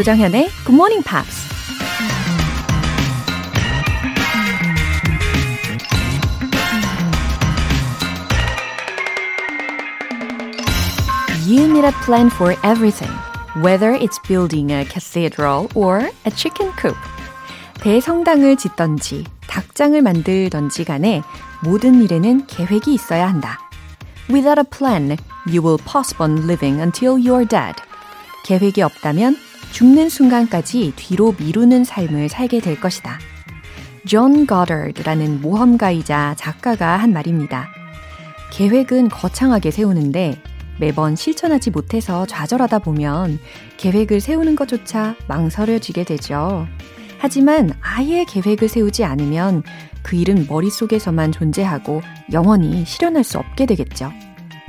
조정현의 Good Morning Pops. You need a plan for everything, whether it's building a cathedral or a chicken coop. 대성당을 짓던지, 닭장을 만들던지 간에 모든 일에는 계획이 있어야 한다. Without a plan, you will postpone living until you're dead. 계획이 없다면 죽는 순간까지 뒤로 미루는 삶을 살게 될 것이다. 존 고더드라는 모험가이자 작가가 한 말입니다. 계획은 거창하게 세우는데 매번 실천하지 못해서 좌절하다 보면 계획을 세우는 것조차 망설여지게 되죠. 하지만 아예 계획을 세우지 않으면 그 일은 머릿속에서만 존재하고 영원히 실현할 수 없게 되겠죠.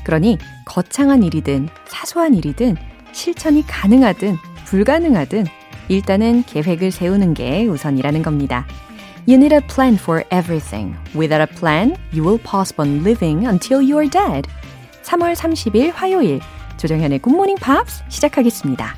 그러니 거창한 일이든 사소한 일이든 실천이 가능하든 불가능하든 일단은 계획을 세우는 게 우선이라는 겁니다. You need a plan for everything. Without a plan, you will postpone living until you are dead. 3월 30일 화요일 조정현의 굿모닝 팝스 시작하겠습니다.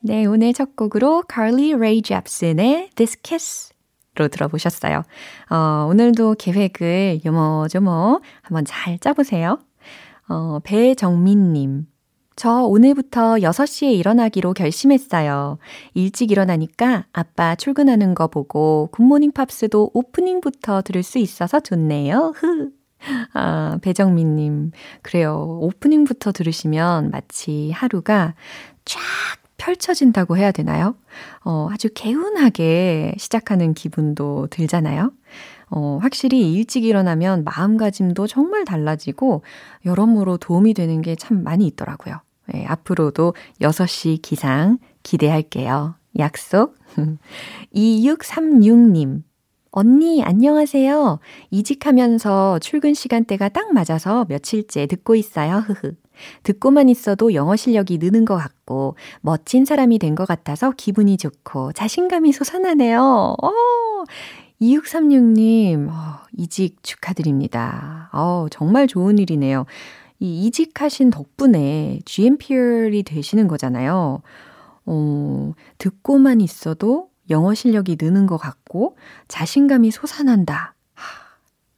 네, 오늘 첫 곡으로 Carly Rae Jepsen의 This Kiss 로 들어보셨어요. 어, 오늘도 계획을 요모조모 한번 잘 짜보세요. 어, 배정민님. 저 오늘부터 6시에 일어나기로 결심했어요. 일찍 일어나니까 아빠 출근하는 거 보고 굿모닝 팝스도 오프닝부터 들을 수 있어서 좋네요. 흐. 아, 배정민님. 그래요. 오프닝부터 들으시면 마치 하루가 쫙 펼쳐진다고 해야 되나요? 어, 아주 개운하게 시작하는 기분도 들잖아요. 어, 확실히 일찍 일어나면 마음가짐도 정말 달라지고 여러모로 도움이 되는 게 참 많이 있더라고요. 네, 앞으로도 6시 기상 기대할게요. 약속. 2636님. 언니, 안녕하세요. 이직하면서 출근 시간대가 딱 맞아서 며칠째 듣고 있어요. 흐흐. 듣고만 있어도 영어 실력이 느는 것 같고 멋진 사람이 된 것 같아서 기분이 좋고 자신감이 솟아나네요. 어, 2636님, 어, 이직 축하드립니다. 어, 정말 좋은 일이네요. 이 이직하신 덕분에 GMPR이 되시는 거잖아요. 어, 듣고만 있어도 영어 실력이 느는 것 같고 자신감이 솟아난다.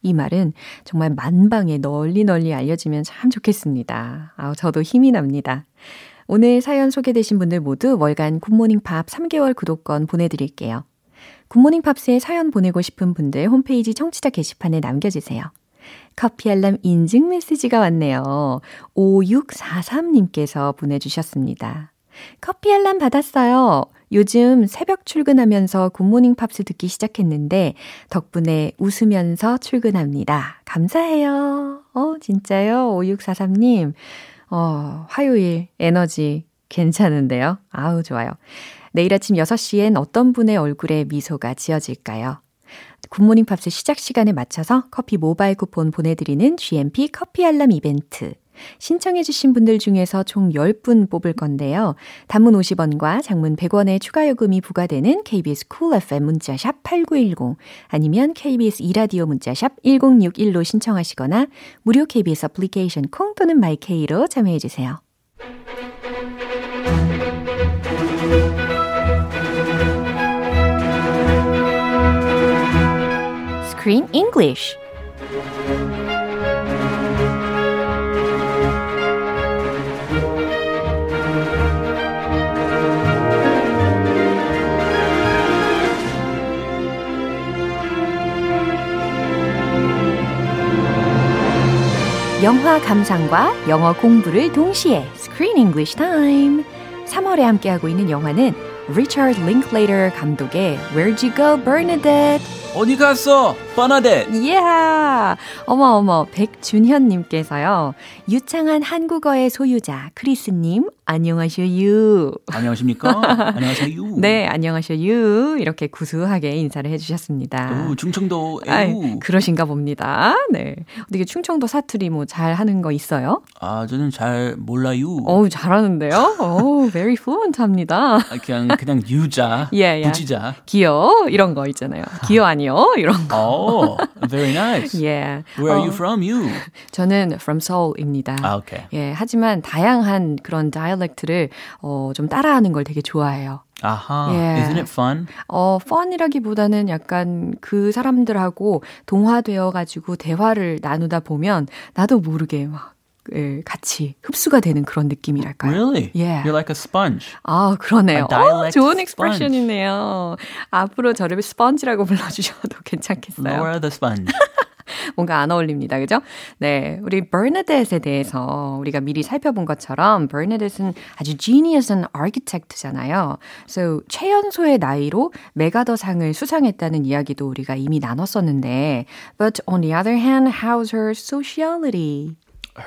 이 말은 정말 만방에 널리 널리 알려지면 참 좋겠습니다. 아, 저도 힘이 납니다. 오늘 사연 소개되신 분들 모두 월간 굿모닝 팝스 3개월 구독권 보내드릴게요. 굿모닝 팝스에 사연 보내고 싶은 분들 홈페이지 청취자 게시판에 남겨주세요. 커피 알람 인증 메시지가 왔네요. 5643님께서 보내주셨습니다. 커피 알람 받았어요. 요즘 새벽 출근하면서 굿모닝 팝스 듣기 시작했는데 덕분에 웃으면서 출근합니다. 감사해요. 어, 진짜요? 5643님. 어, 화요일 에너지 괜찮은데요? 아우, 좋아요. 내일 아침 6시엔 어떤 분의 얼굴에 미소가 지어질까요? 굿모닝 팝스 시작 시간에 맞춰서 커피 모바일 쿠폰 보내드리는 GMP 커피 알람 이벤트. 신청해주신 분들 중에서 총 10분 뽑을 건데요. 단문 50원과 장문 100원의 추가 요금이 부과되는 KBS 쿨 Cool FM 문자샵 8910 아니면 KBS 이라디오 문자샵 1061로 신청하시거나 무료 KBS 애플리케이션 콩 또는 마이케이로 참여해주세요. Screen English 영화 감상과 영어 공부를 동시에 Screen English Time. 3월에 함께하고 있는 영화는 Richard Linklater 감독의 Where'd You Go, Bernadette? 어디 갔어? 예. Yeah. 어머 어머 백준현 님께서요. 유창한 한국어의 소유자 크리스님 안녕하셔요. 안녕하십니까? 안녕하세요. 네, 안녕하셔요. 이렇게 구수하게 인사를 해주셨습니다. 오, 충청도 에우. 그러신가 봅니다. 네. 어떻게 충청도 사투리 뭐 잘 하는 거 있어요? 아, 저는 잘 몰라요. 어우, 잘하는데요? 어우, very fluent 합니다. 그냥, 그냥 유자, 예, 예. 부지자. 기어, 이런 거 있잖아요. 기어 아니요. 아니요? 이런 거. Oh, very nice. Yeah. Where are 어, you from? You. 저는 from Seoul입니다. Ah, okay. 예, 하지만 다양한 그런 다이얼렉트를 어, 좀 따라하는 걸 되게 좋아해요. Aha. Yeah. Isn't it fun? 어, 펀이라기보다는 약간 그 사람들하고 동화되어 가지고 대화를 나누다 보면 나도 모르게 막 예, 같이 흡수가 되는 그런 느낌이랄까요. Really? Yeah. You're like a sponge. 아, 그러네요. Dialect 어, 좋은. 익스프레션이네요. 앞으로 저를 스펀지라고 불러주셔도 괜찮겠어요. Laura the sponge. 뭔가 안 어울립니다. 그죠? 네. 우리 버나데스에 대해서 우리가 미리 살펴본 것처럼 버나데스는 아주 genius한 architect잖아요. So 최연소의 나이로 메가더상을 수상했다는 이야기도 우리가 이미 나눴었는데 But on the other hand, how's her sociality?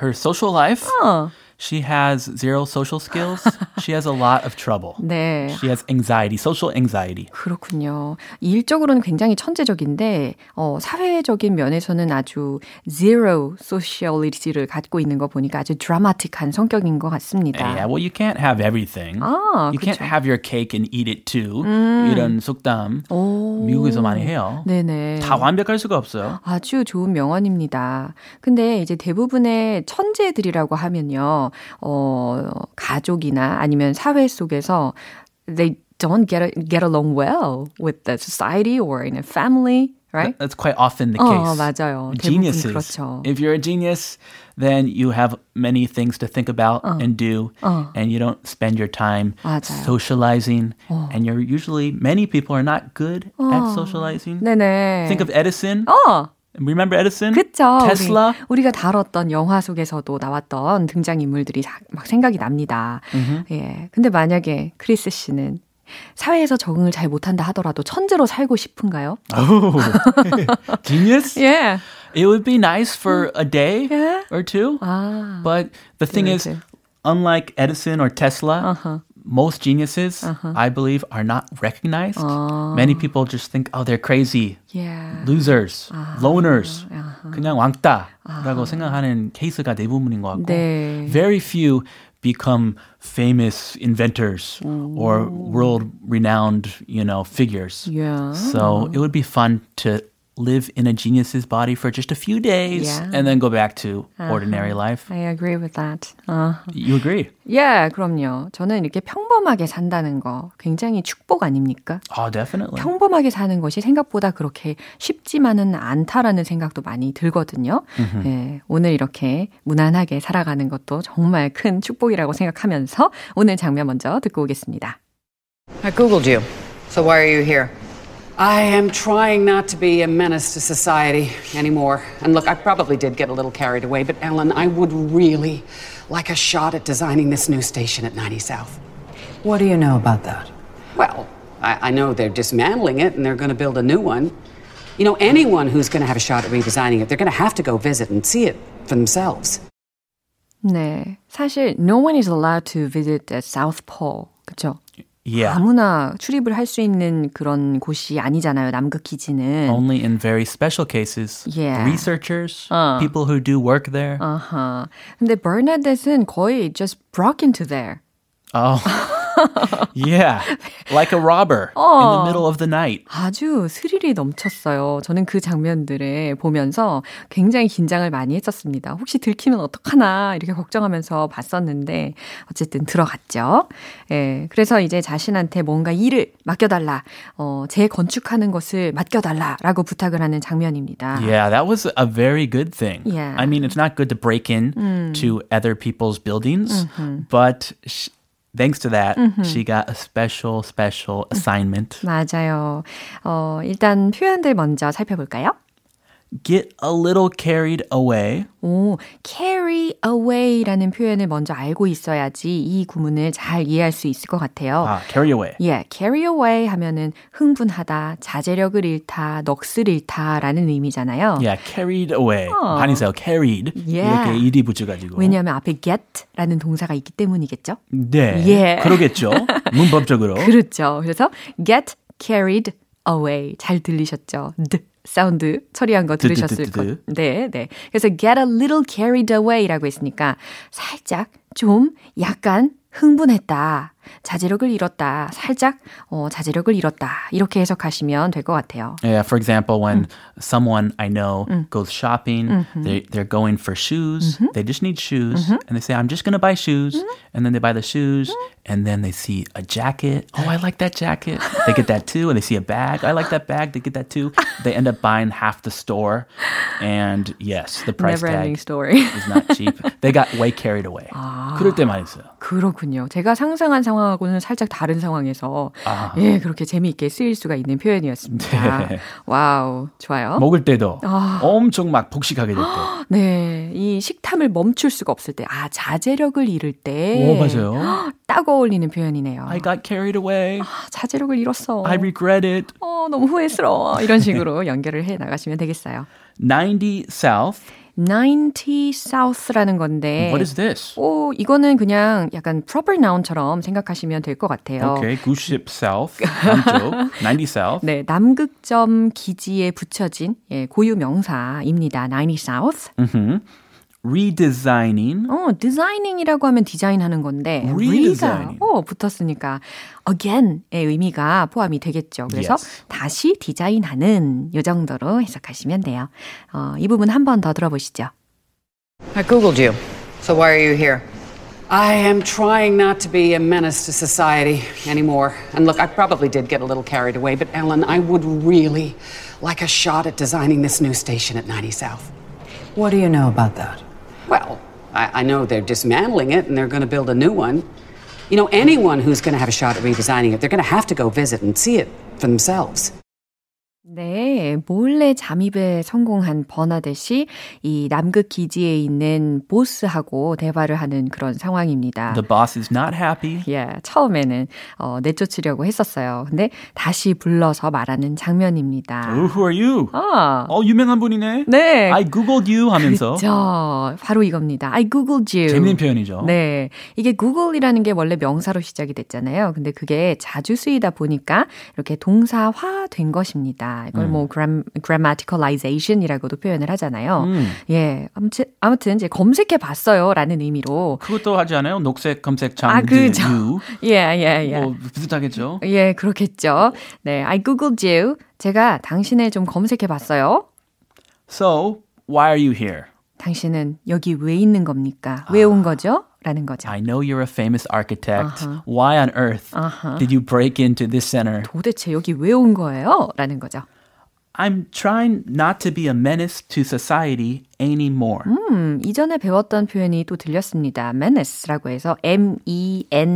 Her social life, 어. She has zero social skills. she has a lot of trouble. 네. She has anxiety, social anxiety. 그렇군요. 일적으로는 굉장히 천재적인데 어, 사회적인 면에서는 아주 zero sociality를 갖고 있는 거 보니까 아주 드라마틱한 성격인 것 같습니다. Yeah, well, you can't have everything. 아, you can't 그쵸. have your cake and eat it too. 이런 속담 오. 미국에서 많이 해요. 네네. 다 완벽할 수가 없어요. 아주 좋은 명언입니다. 근데 이제 대부분의 천재들이라고 하면요, 어, 가족이나 아니면 사회 속에서 they don't get, get along well with the society or in a family, right? That's quite often the 어, case. 맞아요. 대부분 Geniuses. 그렇죠. If you're a genius, then you have many things to think about and do, and you don't spend your time 맞아요. socializing. And you're usually many people are not good at socializing. 네네. Think of Edison. 어, Remember Edison? 그쵸. Tesla. 우리, 우리 가 다뤘던 영화 속에서도 나왔던 등장인물들이 사- 막 생각이 납니다. 예. 근데 만약에 크리스 씨는 사회에서 적응을 잘 못한다 하더라도 천재로 살고 싶은가요? Oh, genius. 예. It would be nice for a day Yeah. or two. 아. But the thing is, unlike Edison or Tesla, most geniuses, I believe, are not recognized. Many people just think, oh, they're crazy, Yeah. losers, loners, 그냥 왕따라고 생각하는 케이스가 대부분인 것 같고, 네. very few become famous inventors or world-renowned, you know, figures. Yeah. So it would be fun to live in a genius's body for just a few days Yeah. and then go back to ordinary life. I agree with that. 어. You agree? 예, 그럼요. 저는 이렇게 평범하게 산다는 거 굉장히 축복 아닙니까? Oh, definitely. 평범하게 사는 것이 생각보다 그렇게 쉽지만은 않다라는 생각도 많이 들거든요. 예, 오늘 이렇게 무난하게 살아가는 것도 정말 큰 축복이라고 생각하면서 오늘 장면 먼저 듣고 오겠습니다. I Googled you. So why are you here? I am trying not to be a menace to society anymore. And look, I probably did get a little carried away, but Ellen, I would really like a shot at designing this new station at 90 South. What do you know about that? Well, I, I know they're dismantling it and they're going to build a new one. You know, anyone who's going to have a shot at redesigning it, they're going to have to go visit and see it for themselves. 네, 사실 no one is allowed to visit the South Pole. 그렇죠? Yeah. 아무나 출입을 할 수 있는 그런 곳이 아니잖아요. 남극 기지는. Only in very special cases. Yeah. Researchers, people who do work there. 아하. 근데 버나데스는 거의 just broke into there. Oh. yeah. Like a robber in the middle of the night. 아주 스릴이 넘쳤어요. 저는 그 장면들을 보면서 굉장히 긴장을 많이 했었습니다. 혹시 들키면 어떡하나 이렇게 걱정하면서 봤었는데 어쨌든 들어갔죠. 예. 그래서 이제 자신한테 뭔가 일을 맡겨달라. 어, 재건축하는 것을 맡겨달라라고 부탁을 하는 장면입니다. Yeah, that was a very good thing. Yeah. I mean, it's not good to break in to other people's buildings, but sh- thanks to that, she got a special, special assignment. 맞아요. 어, 일단 표현들 먼저 살펴볼까요? Get a little carried away. 오, carry away라는 표현을 먼저 알고 있어야지 이 구문을 잘 이해할 수 있을 것 같아요. Ah, carry away. 예, carry away 하면은 흥분하다, 자제력을 잃다, 넋을 잃다라는 의미잖아요. Yeah, carried away. 반이세요. carried. Yeah. 이렇게 이디 붙여가지고. 왜냐하면 앞에 get라는 동사가 있기 때문이겠죠? 네. 예. 그러겠죠. 문법적으로. 그렇죠. 그래서 get carried away 잘 들리셨죠? 드 사운드 처리한 거 들으셨을 것. 드드드드드. 네, 네. 그래서 get a little carried away라고 했으니까 살짝 좀 약간 흥분했다. 자제력을 잃었다. 살짝 어, 자제력을 잃었다. 이렇게 해석하시면 될 것 같아요. Yeah, for example, when someone I know goes shopping, they, they're going for shoes. They just need shoes. And they say, I'm just going to buy shoes. And then they buy the shoes. And then they see a jacket. Oh, I like that jacket. They get that too. And they see a bag. I like that bag. They get that too. They end up buying half the store. And yes, the price Never ending tag story. is not cheap. They got way carried away. 그럴 때 많이 있어요. 그렇군요. 제가 상상한 상황 하고는 살짝 다른 상황에서 예, 그렇게 재미있게 쓰일 수가 있는 표현이었습니다. 네. wow, 좋아요. 먹을 때도 엄청 막 폭식하게 될 때. 네, 이 식탐을 멈출 수가 없을 때, 아 자제력을 잃을 때, 오, 맞아요. 딱 어울리는 표현이네요. I got carried away. 아, 자제력을 잃었어. I regret it. 어, 너무 후회스러워. 이런 식으로 연결을 해 나가시면 되겠어요. 90 South. 90 South라는 건데. What is this? 오, 이거는 그냥 약간 proper noun처럼 생각하시면 될 것 같아요. Okay, 90 South. 남쪽. 90 South. 네, 남극점 기지에 붙여진 예, 고유 명사입니다. 90 South. Mhm. Redesigning. 어, 디자이닝이라고 하면 디자인하는 건데 Redesigning. re가 어, 붙었으니까 again의 의미가 포함이 되겠죠. 그래서 Yes. 다시 디자인하는 요 정도로 해석하시면 돼요. 어, 이 부분 한 번 더 들어보시죠. I Googled you. So why are you here? I am trying not to be a menace to society anymore. And look, I probably did get a little carried away, but Ellen, I would really like a shot at designing this new station at 90 South. What do you know about that? Well, I, I know they're dismantling it and they're going to build a new one. You know, anyone who's going to have a shot at redesigning it, they're going to have to go visit and see it for themselves. 네, 몰래 잠입에 성공한 버나데시 이 남극 기지에 있는 보스하고 대화를 하는 그런 상황입니다. The boss is not happy. 예, 처음에는 어, 내쫓으려고 했었어요. 근데 다시 불러서 말하는 장면입니다. Oh, who are you? 아, 어, 유명한 분이네. 네. I googled you 하면서. 그렇죠. 바로 이겁니다. I googled you. 재밌는 표현이죠. 네. 이게 구글이라는 게 원래 명사로 시작이 됐잖아요. 근데 그게 자주 쓰이다 보니까 이렇게 동사화 된 것입니다. 이걸 뭐 gram, grammaticalization이라고도 표현을 하잖아요. 예. 아무튼, 아무튼 이제 검색해 봤어요. 라는 의미로. 그것도 하지 않아요? 녹색 검색 창. 아, 그죠. 예, 예, 예. 뭐 비슷하겠죠? 예, 그렇겠죠. 네. I googled you. 제가 당신을 좀 검색해 봤어요. So, why are you here? 당신은 여기 왜 있는 겁니까? 왜온 거죠? 라는 거죠. I know you're a famous architect. Why on earth did you break into this center? 도대체 여기 왜 온 거예요? 라는 거죠. I'm trying not to be a menace to society anymore. 음, 이전에 배웠던 표현이 또 들렸습니다. menace라고 해서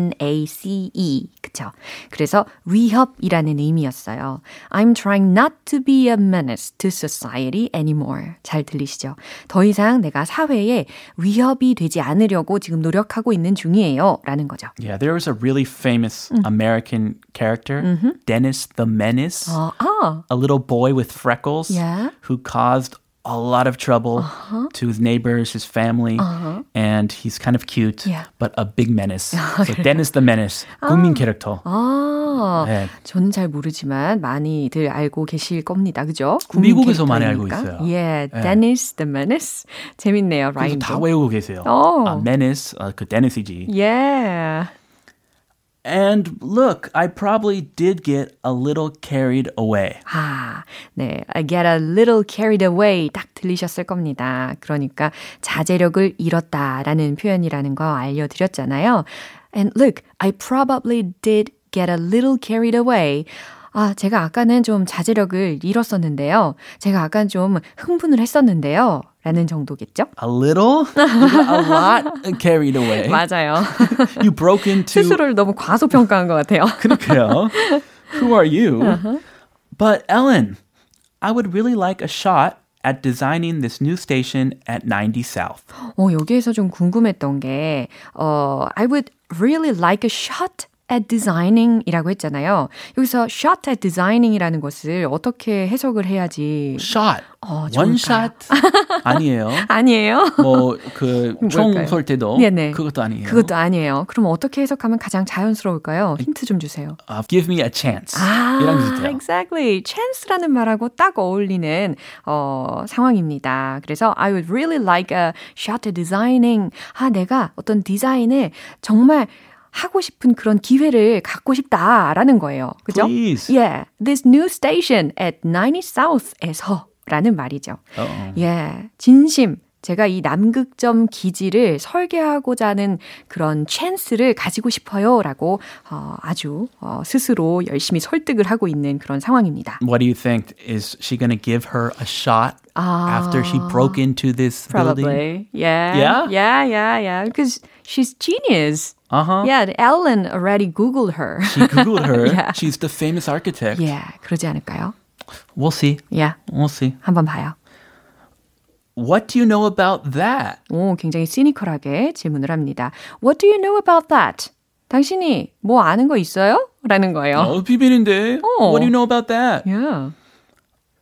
M-E-N-A-C-E. 그쵸? 그래서 위협이라는 의미였어요. I'm trying not to be a menace to society anymore. 잘 들리시죠? 더 이상 내가 사회에 위협이 되지 않으려고 지금 노력하고 있는 중이에요. 라는 거죠. Yeah, there was a really famous American character, Dennis the Menace, 아, 아. a little boy with freckles Yeah. who caused a lot of trouble to his neighbors, his family, and he's kind of cute, Yeah. but a big menace. so Dennis the Menace, 국민 캐릭터. 아, 네. 저는 잘 모르지만 많이들 알고 계실 겁니다. 그죠? 국민 미국에서 많이 알고 캐릭터이니까. 있어요. 예, 네. Dennis the Menace. 재밌네요, 그래서 라인도. 다 외우고 계세요. 어. 아, menace, 아, 그 데니스이지. Yeah. And look, I probably did get a little carried away. 아, 네. I get a little carried away. 딱 들리셨을 겁니다. 그러니까 자제력을 잃었다라는 표현이라는 거 알려드렸잖아요. And look, I probably did get a little carried away. 아, 제가 아까는 좀 자제력을 잃었었는데요. 제가 아까 좀 흥분을 했었는데요. 라는 정도겠죠? A little? You got a lot carried away. 맞아요. You broke into 스스로를 너무 과소평가한 것 같아요. 그러게요. Who are you? But Ellen, I would really like a shot at designing this new station at 90 South. 어, 여기에서 좀 궁금했던 게, 어, I would really like a shot at designing 이라고 했잖아요. 여기서 shot at designing 이라는 것을 어떻게 해석을 해야지. Shot. 어, One shot? 아니에요. 아니에요? 뭐 그 총? 쏠 때도 네네. 그것도 아니에요. 그것도 아니에요. 그럼 어떻게 해석하면 가장 자연스러울까요? 힌트 좀 주세요. Uh, give me a chance. 아, 이랑 비슷해요. exactly. chance라는 말하고 딱 어울리는 어, 상황입니다. 그래서 I would really like a shot at designing. 아, 내가 어떤 디자인을 정말 하고 싶은 그런 기회를 갖고 싶다라는 거예요. 그죠? Please. Yeah, this new station at 90 South에서 라는 말이죠. Uh-oh. 예, 진심. 제가 이 남극점 기지를 설계하고자 하는 그런 찬스를 가지고 싶어요. 라고 어, 아주 어, 스스로 열심히 설득을 하고 있는 그런 상황입니다. What do you think? Is she going to give her a shot Ah. after she broke into this building? Probably. Yeah. Yeah? Yeah, yeah, yeah. Because she's genius. Uh-huh. Yeah, Ellen already Googled her. She Googled her. Yeah. She's the famous architect. yeah, 그러지 않을까요? We'll see. Yeah, We'll see. 한번 봐요. What do you know about that? 오, 굉장히 시니컬하게 질문을 합니다. What do you know about that? 당신이 뭐 아는 거 있어요? 라는 거예요. Oh, 비밀인데. Oh. What do you know about that? Yeah.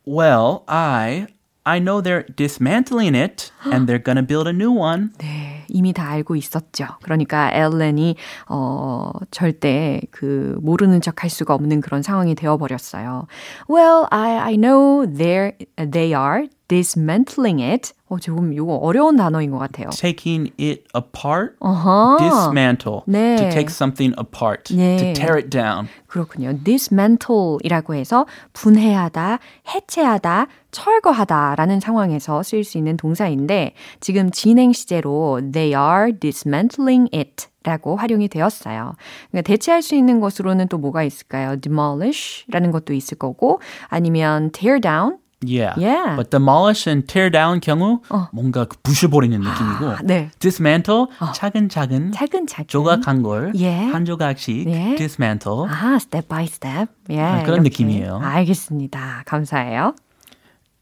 Well, I I know they're dismantling it And they're to build a new one. 네, 이미 다 알고 있었죠. 그러니까 엘렌이 어 절대 그 모르는 척할 수가 없는 그런 상황이 되어 버렸어요. Well, I I know they're they are dismantling it. 어 조금 이거 어려운 단어인 것 같아요. Taking it apart. 어허. Dismantle. 네. To take something apart. 네. To tear it down. 그렇군요. dismantle이라고 해서 분해하다, 해체하다, 철거하다라는 상황에서 쓰일 수 있는 동사인데 지금 진행 시제로 they are dismantling it 라고 활용이 되었어요. 그러니까 대체할 수 있는 것으로는 또 뭐가 있을까요? demolish라는 것도 있을 거고 아니면 tear down Yeah. Yeah. But demolish and tear down 경우 뭔가 그 부셔버리는 느낌이고 네. dismantle 차근차근 차근차근 조각한 걸 예. 한 조각씩 예. dismantle. 아, step by step. 예, 아, 그런 이렇게. 느낌이에요. 알겠습니다. 감사해요.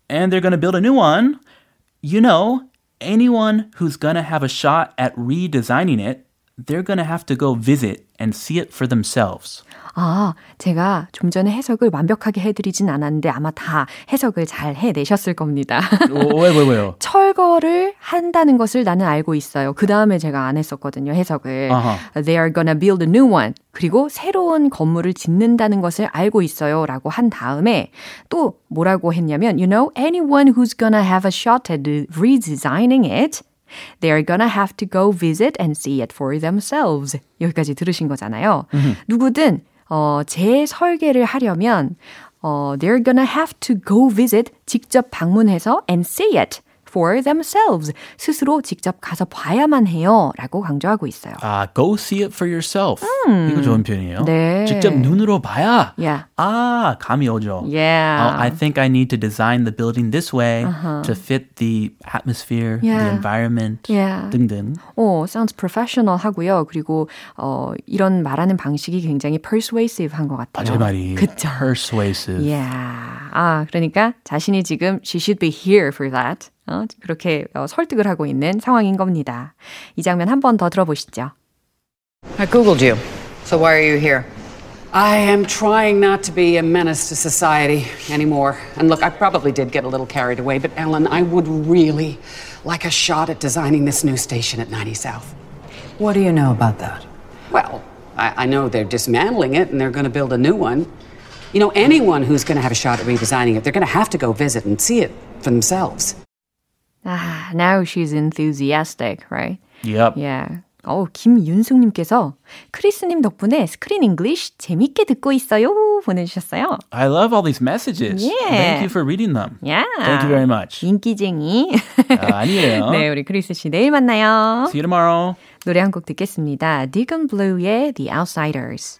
and they're going to build a new one. You know, anyone who's going to have a shot at redesigning it, they're going to have to go visit and see it for themselves. 아, 제가 좀 전에 해석을 완벽하게 해드리진 않았는데 아마 다 해석을 잘 해내셨을 겁니다. 왜, 왜, 왜요? 철거를 한다는 것을 나는 알고 있어요. 그 다음에 제가 안 했었거든요, 해석을. 아하. They are gonna build a new one. 그리고 새로운 건물을 짓는다는 것을 알고 있어요. 라고 한 다음에 또 뭐라고 했냐면, you know, anyone who's gonna have a shot at redesigning it, they are gonna have to go visit and see it for themselves. 여기까지 들으신 거잖아요. 누구든 어, 재설계를 하려면 어, they're gonna have to go visit 직접 방문해서 and see it for themselves 스스로 직접 가서 봐야만 해요 라고 강조하고 있어요. 아, go see it for yourself. 이거 좋은 표현이에요. 네. 직접 눈으로 봐야 Yeah. 아, 감이 오죠. Yeah. Uh, I think I need to design the building this way to fit the atmosphere, the Yeah. environment Yeah. 등등. 어, sounds professional 하고요. 그리고 어, 이런 말하는 방식이 굉장히 persuasive 한것 같아요. 아, 제 말이 그쵸. persuasive. Yeah. 아, 그러니까 자신이 지금 she should be here for that. 어, 그렇게 어, 설득을 하고 있는 상황인 겁니다. 이 장면 한 번 더 들어보시죠. I Googled you. So why are you here? I am trying not to be a menace to society anymore. And look, I probably did get a little carried away, but Ellen, I would really like a shot at designing this new station at 90 South. What do you know about that? Well, I, I know they're dismantling it and they're going to build a new one. You know, anyone who's going to have a shot at redesigning it, they're going to have to go visit and see it for themselves. 아, now she's enthusiastic, right? Yep. Yeah. 어, 김윤숙님께서 크리스님 덕분에 스크린 잉글리쉬 재밌게 듣고 있어요 보내주셨어요. I love all these messages. Yeah. Thank you for reading them. Yeah. Thank you very much. 인기쟁이. 아, 아니에요. 네, 우리 크리스 씨 내일 만나요. See you tomorrow. 노래 한 곡 듣겠습니다. Deacon Blue의 The Outsiders.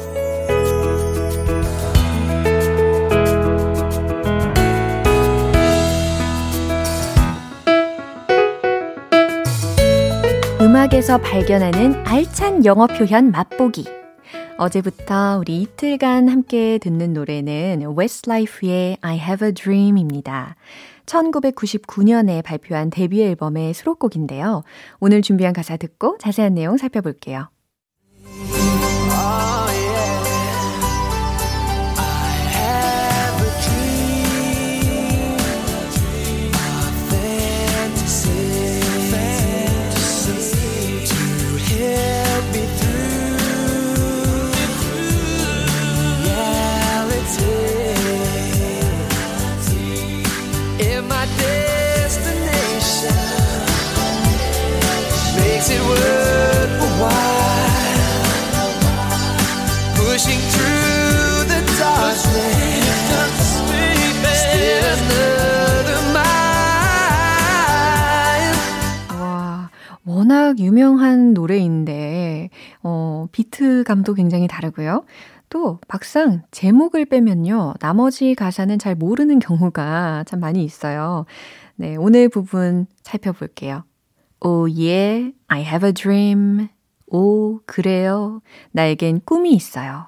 음악에서 발견하는 알찬 영어 표현 맛보기 어제부터 우리 이틀간 함께 듣는 노래는 Westlife의 I Have a Dream입니다. 1999년에 발표한 데뷔 앨범의 수록곡인데요. 오늘 준비한 가사 듣고 자세한 내용 살펴볼게요. 워낙 유명한 노래인데, 어, 비트감도 굉장히 다르고요. 또, 막상 제목을 빼면요, 나머지 가사는 잘 모르는 경우가 참 많이 있어요. 네, 오늘 부분 살펴볼게요. Oh yeah, I have a dream. 오, 그래요. 나에겐 꿈이 있어요.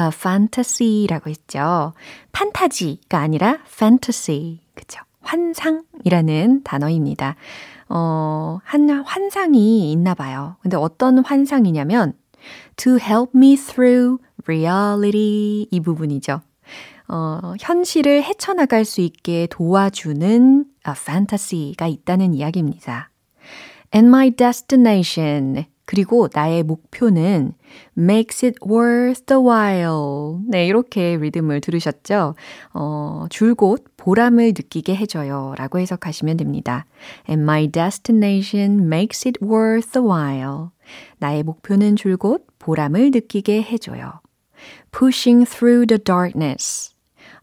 A fantasy라고 했죠. 판타지가 아니라 fantasy. 그쵸. 환상이라는 단어입니다. 어, 한 환상이 있나 봐요. 근데 어떤 환상이냐면 to help me through reality 이 부분이죠. 어, 현실을 헤쳐나갈 수 있게 도와주는 a fantasy가 있다는 이야기입니다. And my destination 그리고 나의 목표는 makes it worth the while. 네, 이렇게 리듬을 들으셨죠? 어, 줄곧 보람을 느끼게 해줘요. 라고 해석하시면 됩니다. And my destination makes it worth the while. 나의 목표는 줄곧 보람을 느끼게 해줘요. pushing through the darkness.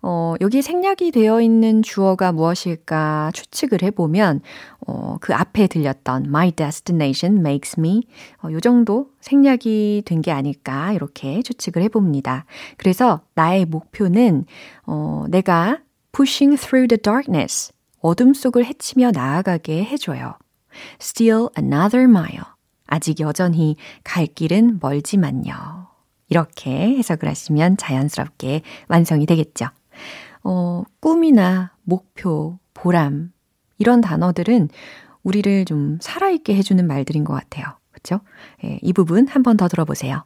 어, 여기 생략이 되어 있는 주어가 무엇일까 추측을 해보면, 어, 그 앞에 들렸던 My destination makes me, 어, 요 정도 생략이 된 게 아닐까, 이렇게 추측을 해봅니다. 그래서 나의 목표는, 어, 내가 pushing through the darkness, 어둠 속을 헤치며 나아가게 해줘요. Still another mile. 아직 여전히 갈 길은 멀지만요. 이렇게 해석을 하시면 자연스럽게 완성이 되겠죠. 어, 꿈이나 목표, 보람, 이런 단어들은 우리를 좀 살아있게 해주는 말들인 것 같아요. 그쵸? 예, 이 부분 한 번 더 들어보세요.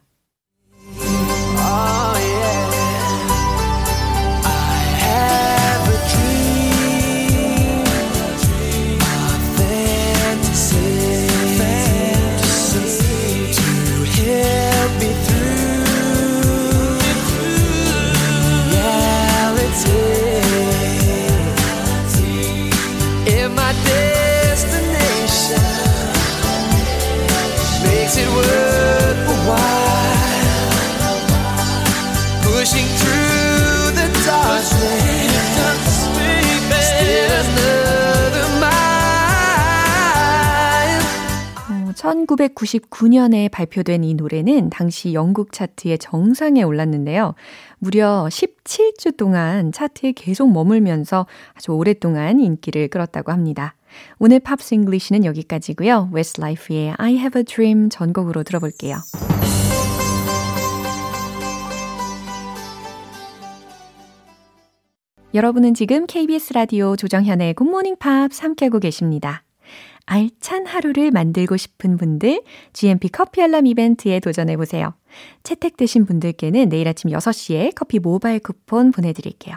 어, 1999년에 발표된 이 노래는 당시 영국 차트의 정상에 올랐는데요. 무려 17주 동안 차트에 계속 머물면서 아주 오랫동안 인기를 끌었다고 합니다. 오늘 Pops English는 여기까지고요. 웨스트라이프의 I Have a Dream 전곡으로 들어볼게요. 여러분은 지금 KBS 라디오 조정현의 굿모닝 팝스 함께하고 계십니다. 알찬 하루를 만들고 싶은 분들 GMP 커피 알람 이벤트에 도전해 보세요. 채택되신 분들께는 내일 아침 6시에 커피 모바일 쿠폰 보내 드릴게요.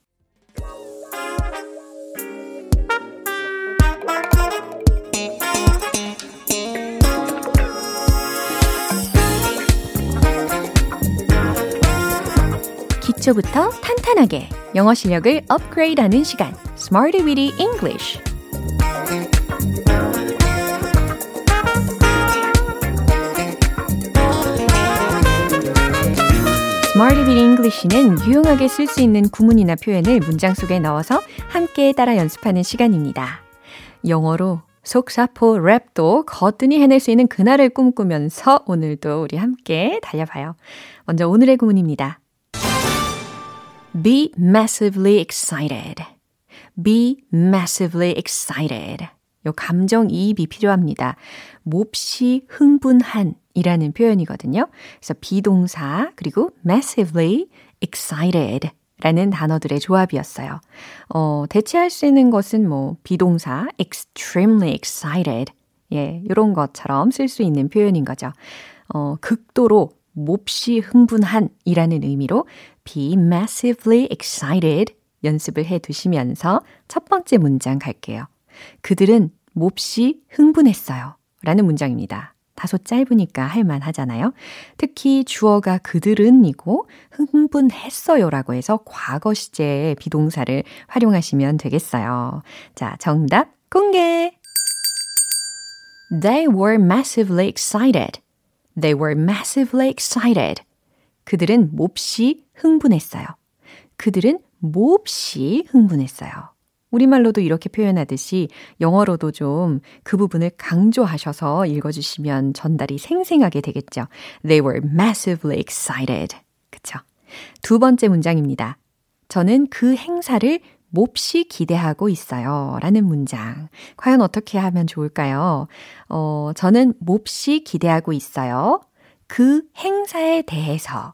기초부터 탄탄하게 영어 실력을 업그레이드하는 시간 Smarty Weedy English Weedy English는 유용하게 쓸 수 있는 구문이나 표현을 문장 속에 넣어서 함께 따라 연습하는 시간입니다. 영어로 속사포 랩도 거뜬히 해낼 수 있는 그날을 꿈꾸면서 오늘도 우리 함께 달려봐요. 먼저 오늘의 구문입니다. Be massively excited. be massively excited. 요 감정 이입이 필요합니다. 몹시 흥분한 이라는 표현이거든요. 그래서 비동사 그리고 massively excited 라는 단어들의 조합이었어요. 어, 대체할 수 있는 것은 뭐 비동사 extremely excited 예, 이런 것처럼 쓸 수 있는 표현인 거죠. 어, 극도로 몹시 흥분한 이라는 의미로 be massively excited 연습을 해 두시면서 첫 번째 문장 갈게요. 그들은 몹시 흥분했어요. 라는 문장입니다. 다소 짧으니까 할만 하잖아요. 특히 주어가 그들은이고 흥분했어요 라고 해서 과거 시제의 비동사를 활용하시면 되겠어요. 자, 정답 공개! They were massively excited. They were massively excited. 그들은 몹시 흥분했어요. 그들은 몹시 흥분했어요. 우리말로도 이렇게 표현하듯이 영어로도 좀 그 부분을 강조하셔서 읽어주시면 전달이 생생하게 되겠죠. They were massively excited. 그쵸? 두 번째 문장입니다. 저는 그 행사를 몹시 기대하고 있어요. 라는 문장. 과연 어떻게 하면 좋을까요? 어, 저는 몹시 기대하고 있어요. 그 행사에 대해서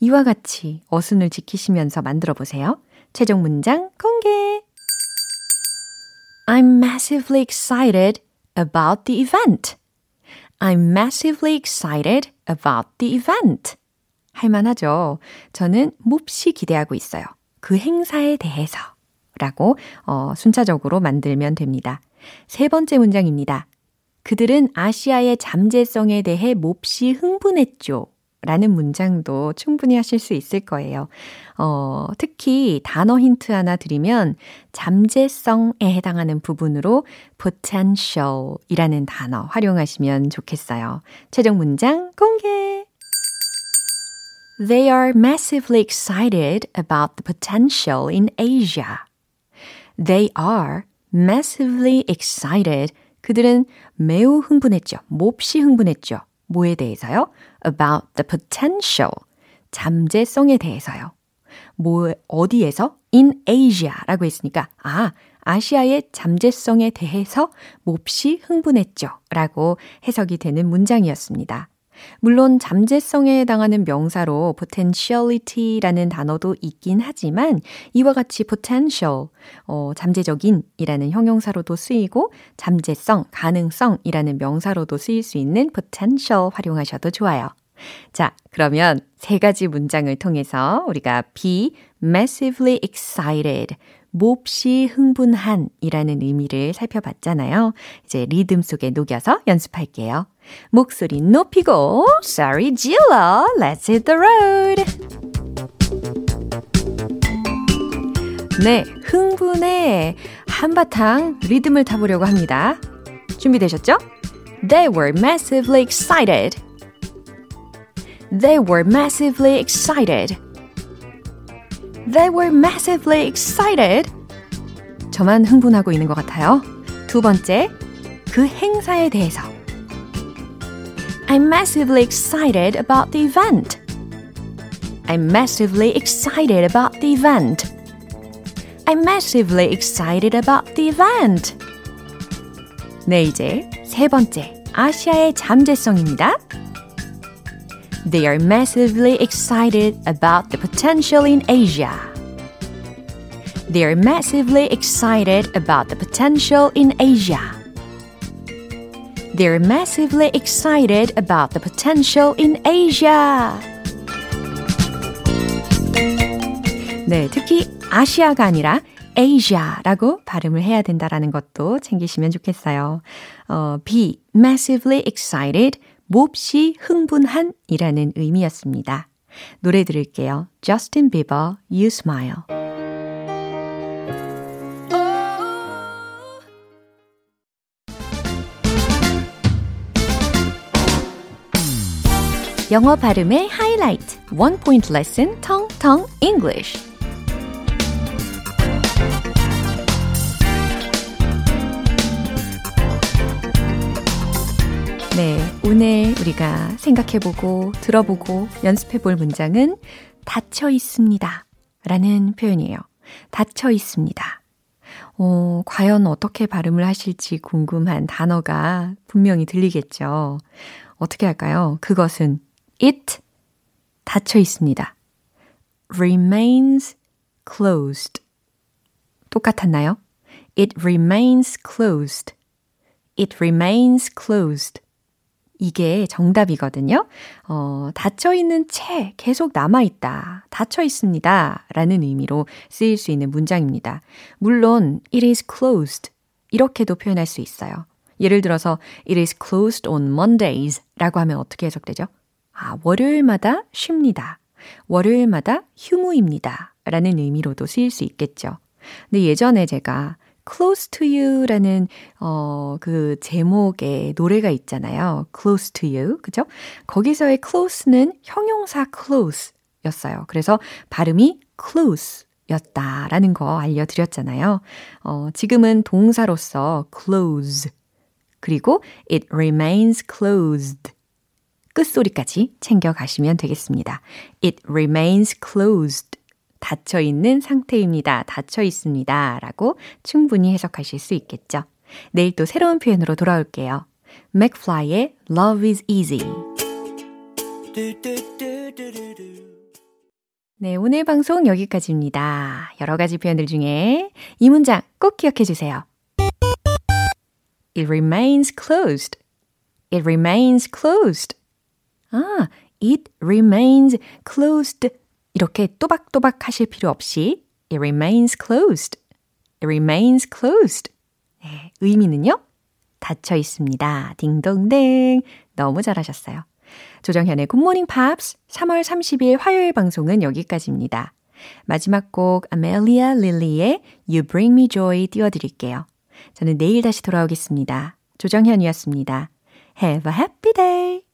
이와 같이 어순을 지키시면서 만들어 보세요. 최종 문장 공개! I'm massively excited about the event. I'm massively excited about the event. 할만하죠. 저는 몹시 기대하고 있어요. 그 행사에 대해서. 라고 어, 순차적으로 만들면 됩니다. 세 번째 문장입니다. 그들은 아시아의 잠재성에 대해 몹시 흥분했죠. 라는 문장도 충분히 하실 수 있을 거예요. 어, 특히 단어 힌트 하나 드리면 잠재성에 해당하는 부분으로 potential 이라는 단어 활용하시면 좋겠어요. 최종 문장 공개! They are massively excited about the potential in Asia. They are massively excited. 그들은 매우 흥분했죠. 몹시 흥분했죠. 뭐에 대해서요? about the potential. 잠재성에 대해서요. 뭐, 어디에서? in Asia 라고 했으니까, 아, 아시아의 잠재성에 대해서 몹시 흥분했죠. 라고 해석이 되는 문장이었습니다. 물론 잠재성에 해당하는 명사로 potentiality라는 단어도 있긴 하지만 이와 같이 potential, 어, 잠재적인 이라는 형용사로도 쓰이고 잠재성, 가능성이라는 명사로도 쓰일 수 있는 potential 활용하셔도 좋아요. 자, 그러면 세 가지 문장을 통해서 우리가 be massively excited, 몹시 흥분한 이라는 의미를 살펴봤잖아요. 이제 리듬 속에 녹여서 연습할게요. 목소리 높이고, sorry, Gilla, let's hit the road. 네, 흥분에 한바탕 리듬을 타보려고 합니다. 준비되셨죠? They were massively excited. They were massively excited. They were massively excited. 저만 흥분하고 있는 것 같아요. 두 번째, 그 행사에 대해서. I'm massively excited about the event. I'm massively excited about the event. I'm massively excited about the event. 네, 이제 세 번째, 아시아의 잠재성입니다. They are massively excited about the potential in Asia. They are massively excited about the potential in Asia. They're massively excited about the potential in Asia. 네, 특히 아시아가 아니라 Asia라고 발음을 해야 된다라는 것도 챙기시면 좋겠어요. 어, be massively excited 몹시 흥분한 이라는 의미였습니다. 노래 들을게요. Justin Bieber, You Smile. 영어 발음의 하이라이트. One point lesson, Tong Tong English. 네, 오늘 우리가 생각해보고 들어보고 연습해볼 문장은 닫혀 있습니다. 라는 표현이에요. 닫혀 있습니다. 어, 과연 어떻게 발음을 하실지 궁금한 단어가 분명히 들리겠죠. 어떻게 할까요? 그것은 it 닫혀 있습니다. remains closed. 똑같았나요? It remains closed. It remains closed. 이게 정답이거든요. 어, 닫혀 있는 채 계속 남아 있다. 닫혀 있습니다. 라는 의미로 쓰일 수 있는 문장입니다. 물론 it is closed 이렇게도 표현할 수 있어요. 예를 들어서 it is closed on Mondays 라고 하면 어떻게 해석되죠? 아, 월요일마다 쉽니다. 월요일마다 휴무입니다. 라는 의미로도 쓰일 수 있겠죠. 근데 예전에 제가 Close to You라는 어, 그 제목의 노래가 있잖아요. Close to You. 그죠? 거기서의 close는 형용사 close 였어요. 그래서 발음이 close 였다라는 거 알려드렸잖아요. 어, 지금은 동사로서 close. 그리고 it remains closed. 끝소리까지 챙겨가시면 되겠습니다. It remains closed. 닫혀 있는 상태입니다. 닫혀 있습니다. 라고 충분히 해석하실 수 있겠죠. 내일 또 새로운 표현으로 돌아올게요. 맥플라이의 Love is Easy. 네, 오늘 방송 여기까지입니다. 여러 가지 표현들 중에 이 문장 꼭 기억해 주세요. It remains closed. It remains closed. 아, it remains closed. 이렇게 또박또박 하실 필요 없이 it remains closed. it remains closed. 네, 의미는요? 닫혀 있습니다. 딩동댕. 너무 잘하셨어요. 조정현의 굿모닝 팝스 3월 30일 화요일 방송은 여기까지입니다. 마지막 곡 아멜리아 릴리의 You Bring Me Joy 띄워드릴게요. 저는 내일 다시 돌아오겠습니다. 조정현이었습니다. Have a happy day!